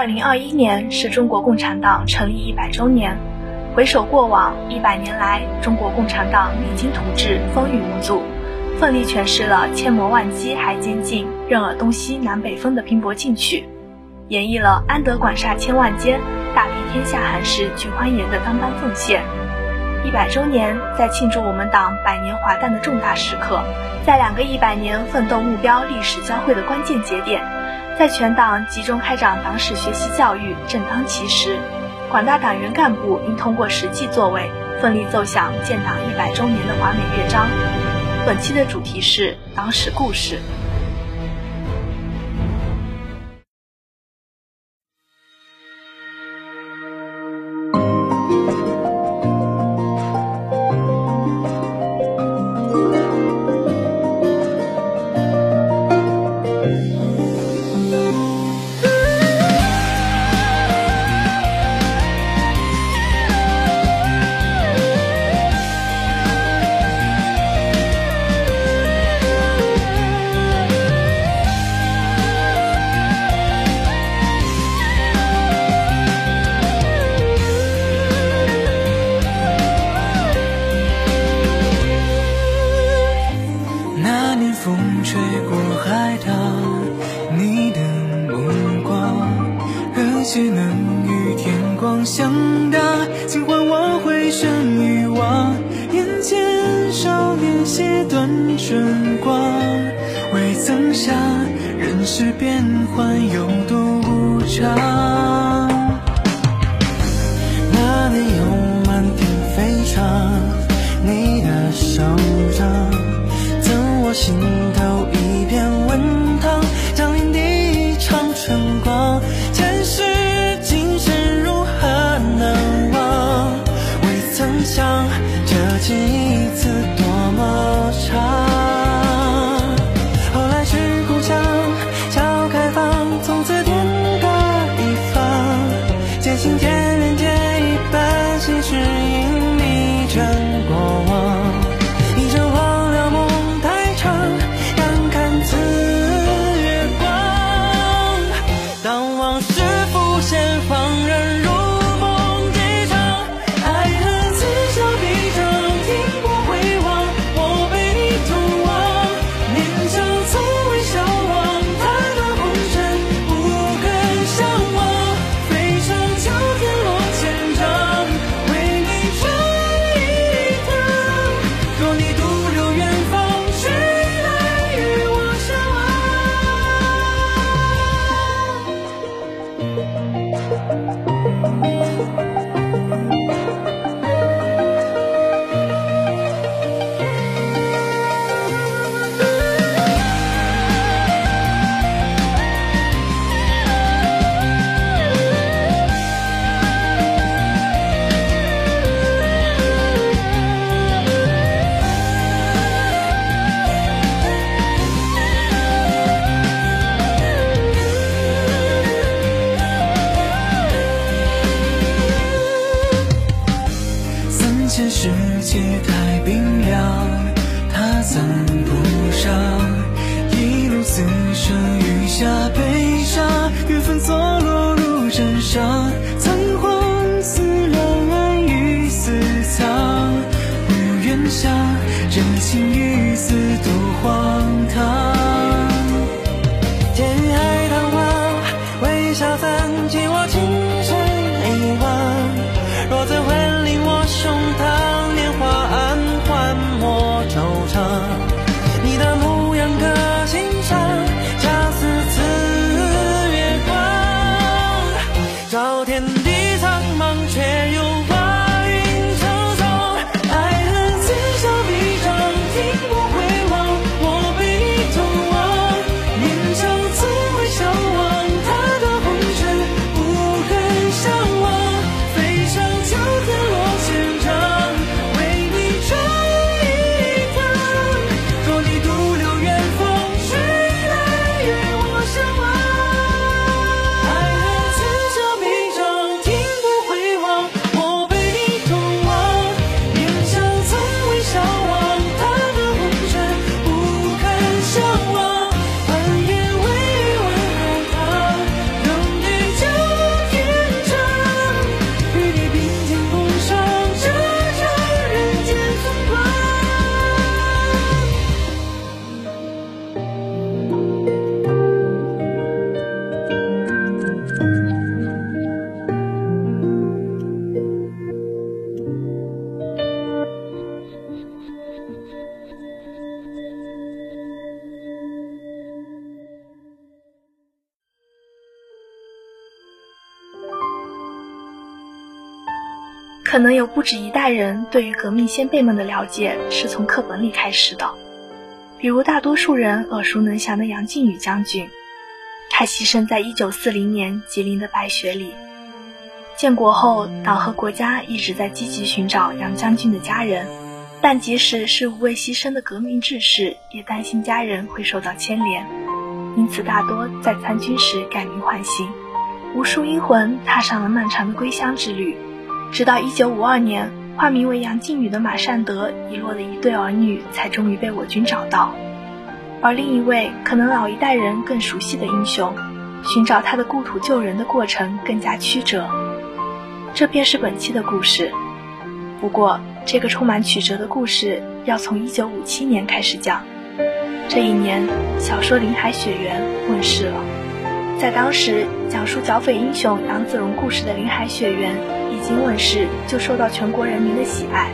二零二一年是中国共产党成立一百周年。回首过往一百年来，中国共产党励精图治，风雨无阻，奋力诠释了千磨万击还坚劲，任尔东西南北风的拼搏进取，演绎了安得广厦千万间，大庇天下寒士俱欢颜的担当奉献。一百周年，在庆祝我们党百年华诞的重大时刻，在两个一百年奋斗目标历史交汇的关键节点。在全党集中开展党史学习教育，正当其时，广大党员干部应通过实际作为，奋力奏响建党一百周年的华美乐章。本期的主题是党史故事。年风吹过海棠，你的目光，热血能与天光相答，尽唤我回神一望，眼前少年携段春光，未曾想人世变幻有多无常。情。可能有不止一代人对于革命先辈们的了解是从课本里开始的，比如大多数人耳熟能详的杨靖宇将军，他牺牲在一九四零年吉林的白雪里。建国后，党和国家一直在积极寻找杨将军的家人，但即使是无畏牺牲的革命志士，也担心家人会受到牵连，因此大多在参军时改名换姓，无数英魂踏上了漫长的归乡之旅。直到一九五二年，化名为杨靖宇的马善德遗落的一对儿女才终于被我军找到，而另一位可能老一代人更熟悉的英雄，寻找他的故土救人的过程更加曲折。这便是本期的故事。不过，这个充满曲折的故事要从1957年开始讲。这一年，小说《林海雪原》问世了。在当时，讲述剿匪英雄杨子荣故事的《林海雪原》一经问世，就受到全国人民的喜爱。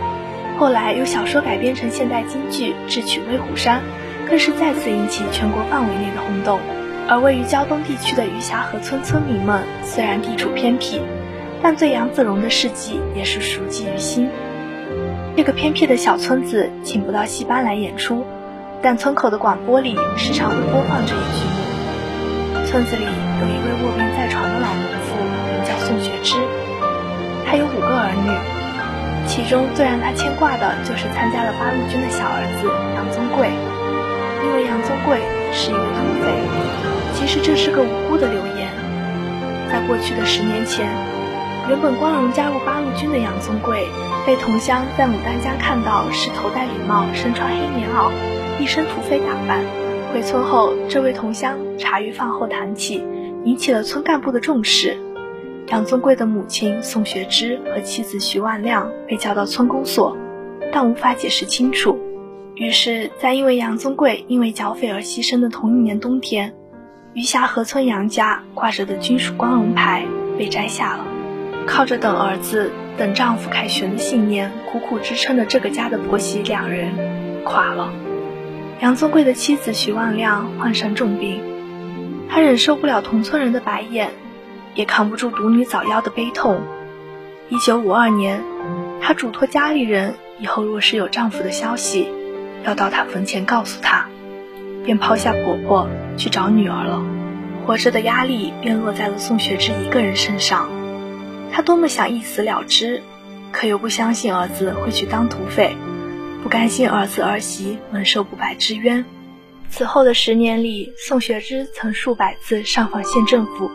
后来，由小说改编成现代京剧《智取威虎山》，更是再次引起全国范围内的轰动。而位于胶东地区的余霞河村村民们，虽然地处偏僻，但对杨子荣的事迹也是熟记于心。这个偏僻的小村子请不到戏班来演出，但村口的广播里时常会播放这一剧目。村子里有一位卧病在床的老农妇，名叫宋学芝，他有五个儿女，其中最让他牵挂的就是参加了八路军的小儿子杨宗贵，因为杨宗贵是一个土匪。其实这是个无辜的流言，在过去的十年前。原本光荣加入八路军的杨宗贵，被同乡在牡丹江看到是头戴礼帽、身穿黑棉袄、一身土匪打扮。回村后，这位同乡茶余饭后谈起，引起了村干部的重视。杨宗贵的母亲宋学芝和妻子徐万亮被叫到村公所，但无法解释清楚。于是，在因为杨宗贵因为剿匪而牺牲的同一年冬天，余霞河村杨家挂着的军属光荣牌被摘下了。靠着等儿子、等丈夫凯旋的信念，苦苦支撑着这个家的婆媳两人垮了。杨宗贵的妻子徐万亮患上重病，她忍受不了同村人的白眼，也扛不住独女早夭的悲痛。一九五二年，她嘱托家里人，以后若是有丈夫的消息，要到她坟前告诉她，便抛下婆婆去找女儿了。活着的压力便落在了宋学之一个人身上。她多么想一死了之，可又不相信儿子会去当土匪，不甘心儿子儿媳蒙受不白之冤。此后的十年里，宋学之曾数百次上访县政府，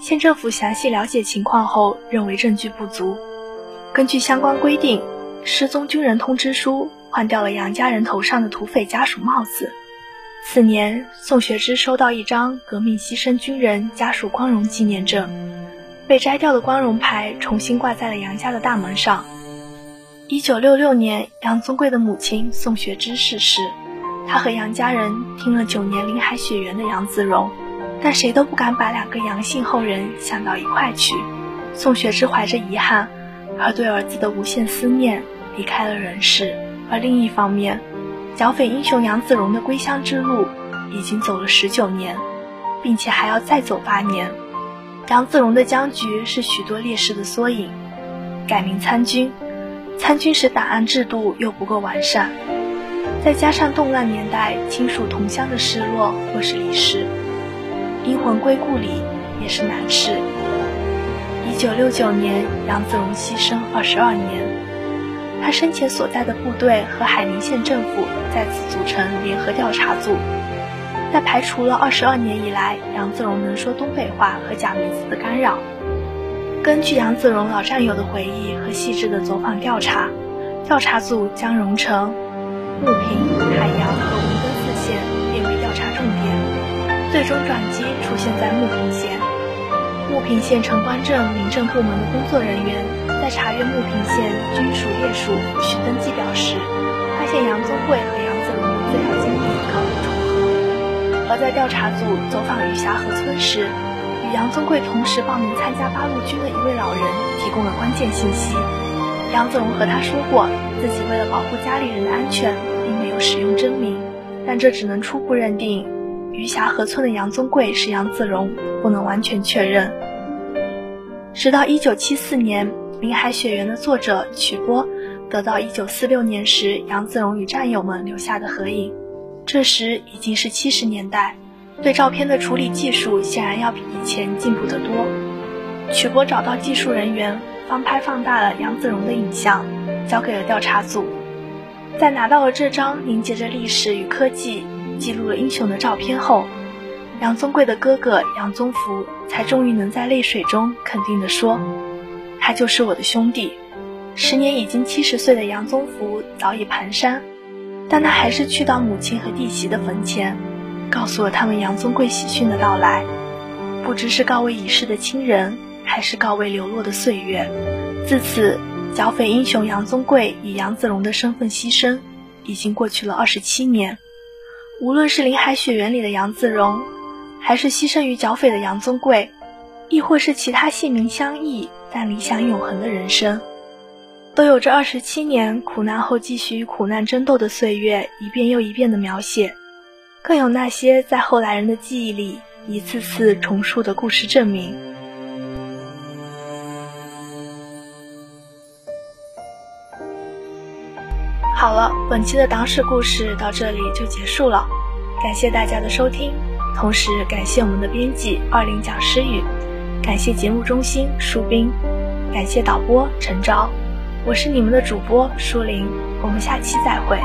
县政府详细了解情况后，认为证据不足。根据相关规定，失踪军人通知书换掉了杨家人头上的土匪家属帽子。次年，宋学之收到一张革命牺牲军人家属光荣纪念证。被摘掉的光荣牌重新挂在了杨家的大门上。一九六六年，杨宗贵的母亲宋学芝逝世，他和杨家人听了九年林海雪原的杨子荣，但谁都不敢把两个杨姓后人想到一块去。宋学芝怀着遗憾，而对儿子的无限思念，离开了人世。而另一方面，剿匪英雄杨子荣的归乡之路，已经走了十九年，并且还要再走八年。杨子荣的僵局是许多烈士的缩影。改名参军，参军时档案制度又不够完善，再加上动乱年代亲属同乡的失落或是离世，阴魂归故里也是难事。一九六九年，杨子荣牺牲二十二年，他生前所在的部队和海宁县政府再次组成联合调查组。在排除了二十二年以来杨子荣能说东北话和假名字的干扰，根据杨子荣老战友的回忆和细致的走访调查，调查组将荣成、牟平、最终转机出现在牟平县。牟平县城关镇民政部门的工作人员在查阅牟平县军属烈属抚恤登记表时，发现杨宗贵和杨子荣的资料经历高度重合。而在调查组走访余霞河村时，与杨宗贵同时报名参加八路军的一位老人提供了关键信息。杨子荣和他说过，自己为了保护家里人的安全，并没有使用真名，但这只能初步认定余霞河村的杨宗贵是杨子荣，不能完全确认。直到1974年，林海雪原》的作者曲波得到1946年时杨子荣与战友们留下的合影。这时已经是七十年代，对照片的处理技术显然要比以前进步得多。曲波找到技术人员，翻拍放大了杨子荣的影像，交给了调查组。在拿到了这张凝结着历史与科技、记录了英雄的照片后，杨宗贵的哥哥杨宗福才终于能在泪水中肯定地说：“他就是我的兄弟。”时年已经七十岁的杨宗福早已蹒跚，但他还是去到母亲和弟媳的坟前，告诉了他们杨宗贵喜讯的到来。不知是告慰已逝的亲人，还是告慰流落的岁月。自此。剿匪英雄杨宗贵以杨子荣的身份牺牲，已经过去了二十七年。无论是林海雪原里的杨子荣，还是牺牲于剿匪的杨宗贵，亦或是其他姓名相异但理想永恒的人生，都有着二十七年苦难后继续与苦难争斗的岁月一遍又一遍的描写，更有那些在后来人的记忆里一次次重述的故事证明。好了，本期的党史故事到这里就结束了，感谢大家的收听，同时感谢我们的编辑二零蒋诗雨，感谢节目中心舒斌，感谢导播陈昭，我是你们的主播舒林，我们下期再会。